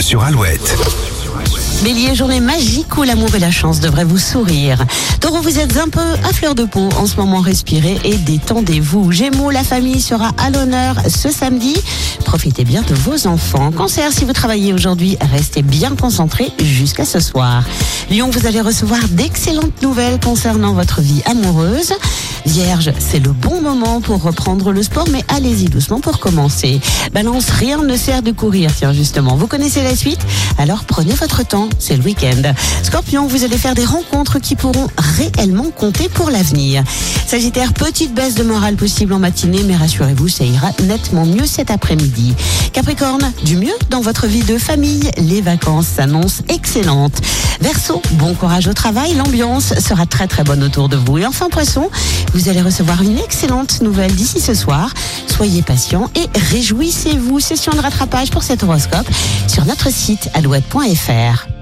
Sur Alouette. Bélier, journée magique où l'amour et la chance devraient vous sourire. Taureau, vous êtes un peu à fleur de peau en ce moment, respirez et détendez-vous. Gémeaux, la famille sera à l'honneur ce samedi. Profitez bien de vos enfants. Cancer, si vous travaillez aujourd'hui, restez bien concentré jusqu'à ce soir. Lion, vous allez recevoir d'excellentes nouvelles concernant votre vie amoureuse. Vierge, c'est le bon moment pour reprendre le sport, mais allez-y doucement pour commencer. Balance, rien ne sert de courir, tiens justement. Vous connaissez la suite? Alors prenez votre temps, c'est le week-end. Scorpion, vous allez faire des rencontres qui pourront réellement compter pour l'avenir. Sagittaire, petite baisse de morale possible en matinée, mais rassurez-vous, ça ira nettement mieux cet après-midi. Capricorne, du mieux dans votre vie de famille, les vacances s'annoncent excellentes. Verseau, bon courage au travail, l'ambiance sera très très bonne autour de vous. Et enfin Poisson, vous allez recevoir une excellente nouvelle d'ici ce soir. Soyez patient et réjouissez-vous. Session de rattrapage pour cet horoscope sur notre site alouette.fr.